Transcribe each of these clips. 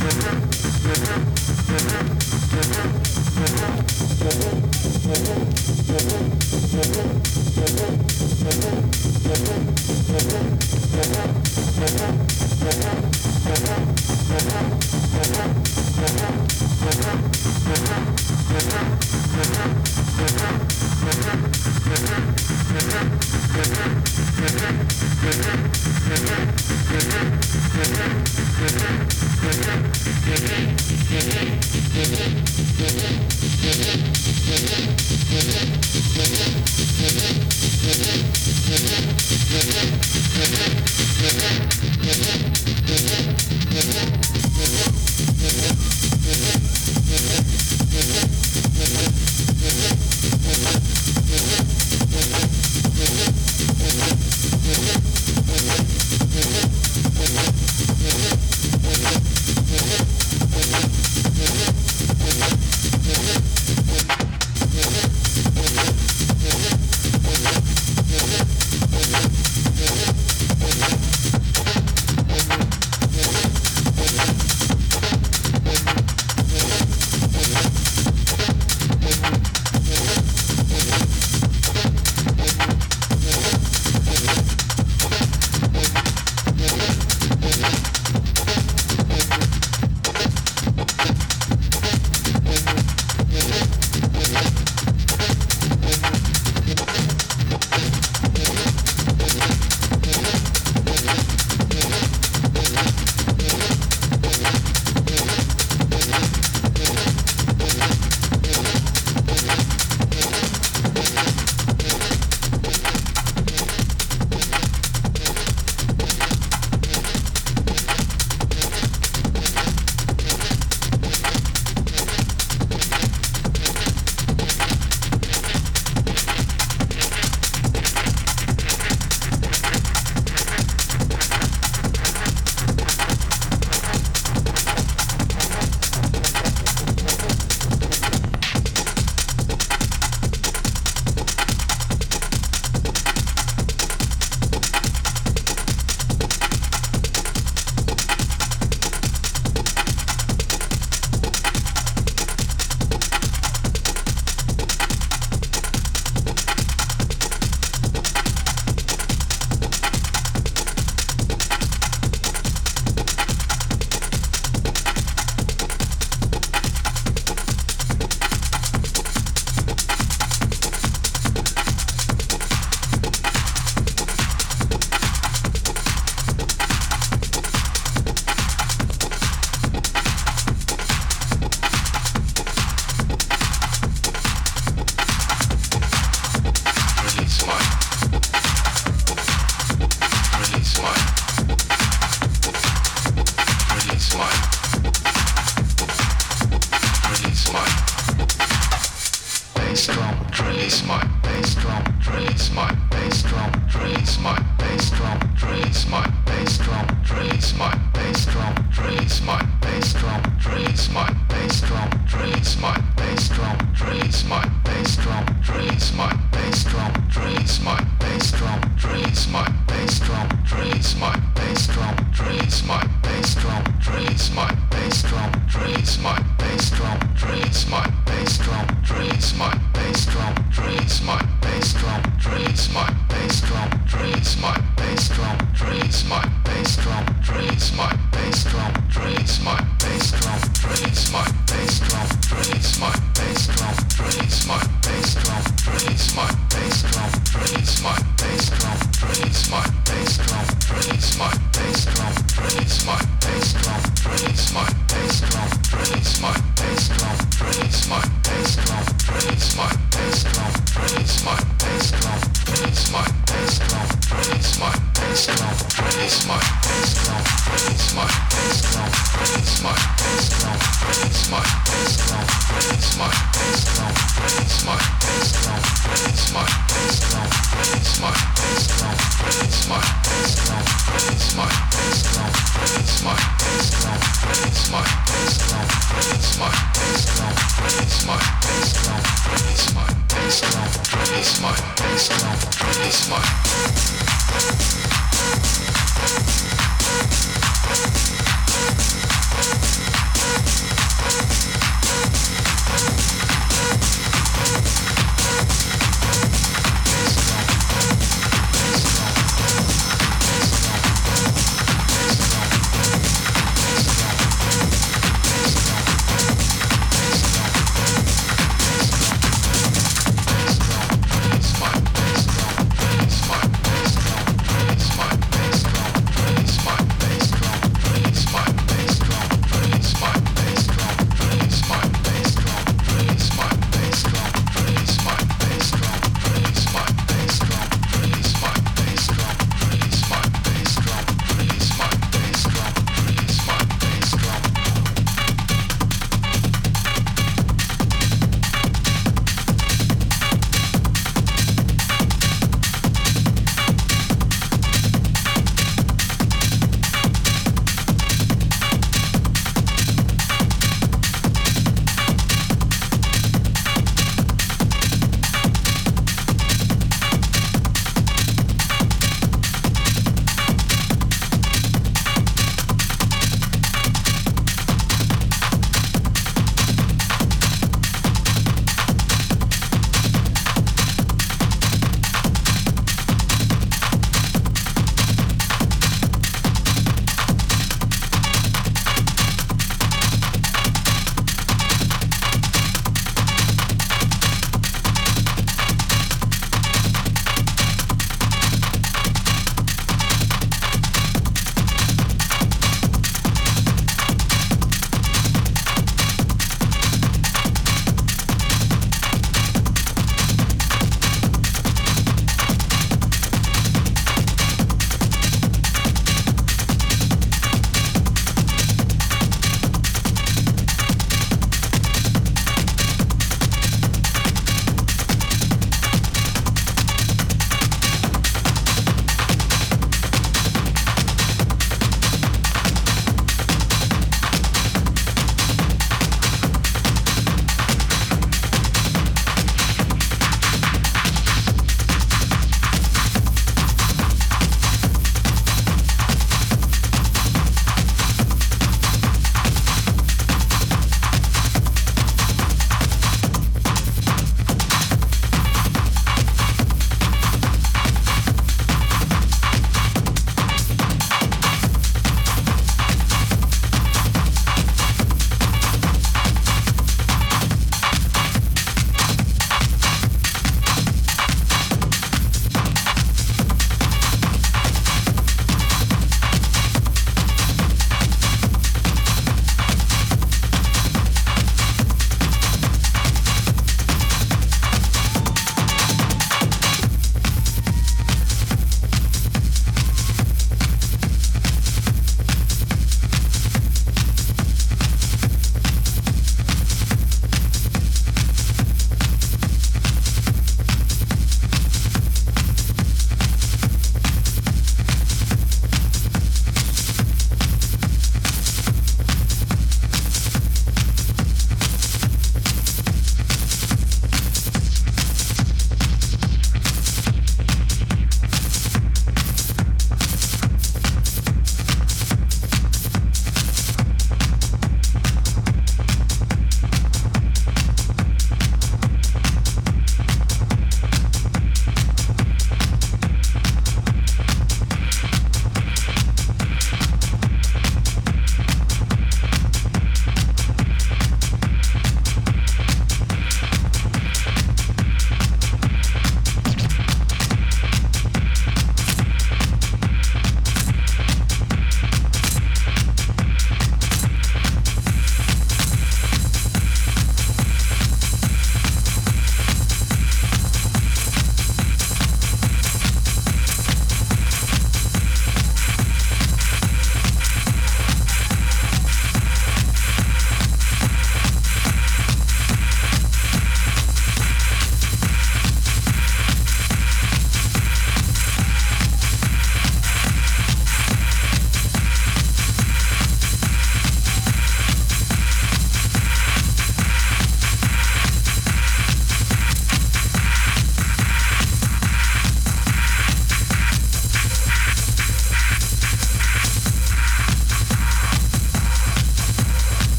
Release my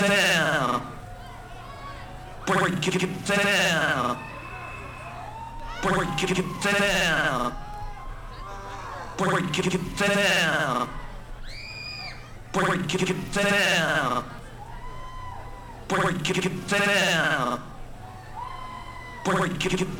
Container. Break container. Break container. Break container. Break container. Break container. Break container.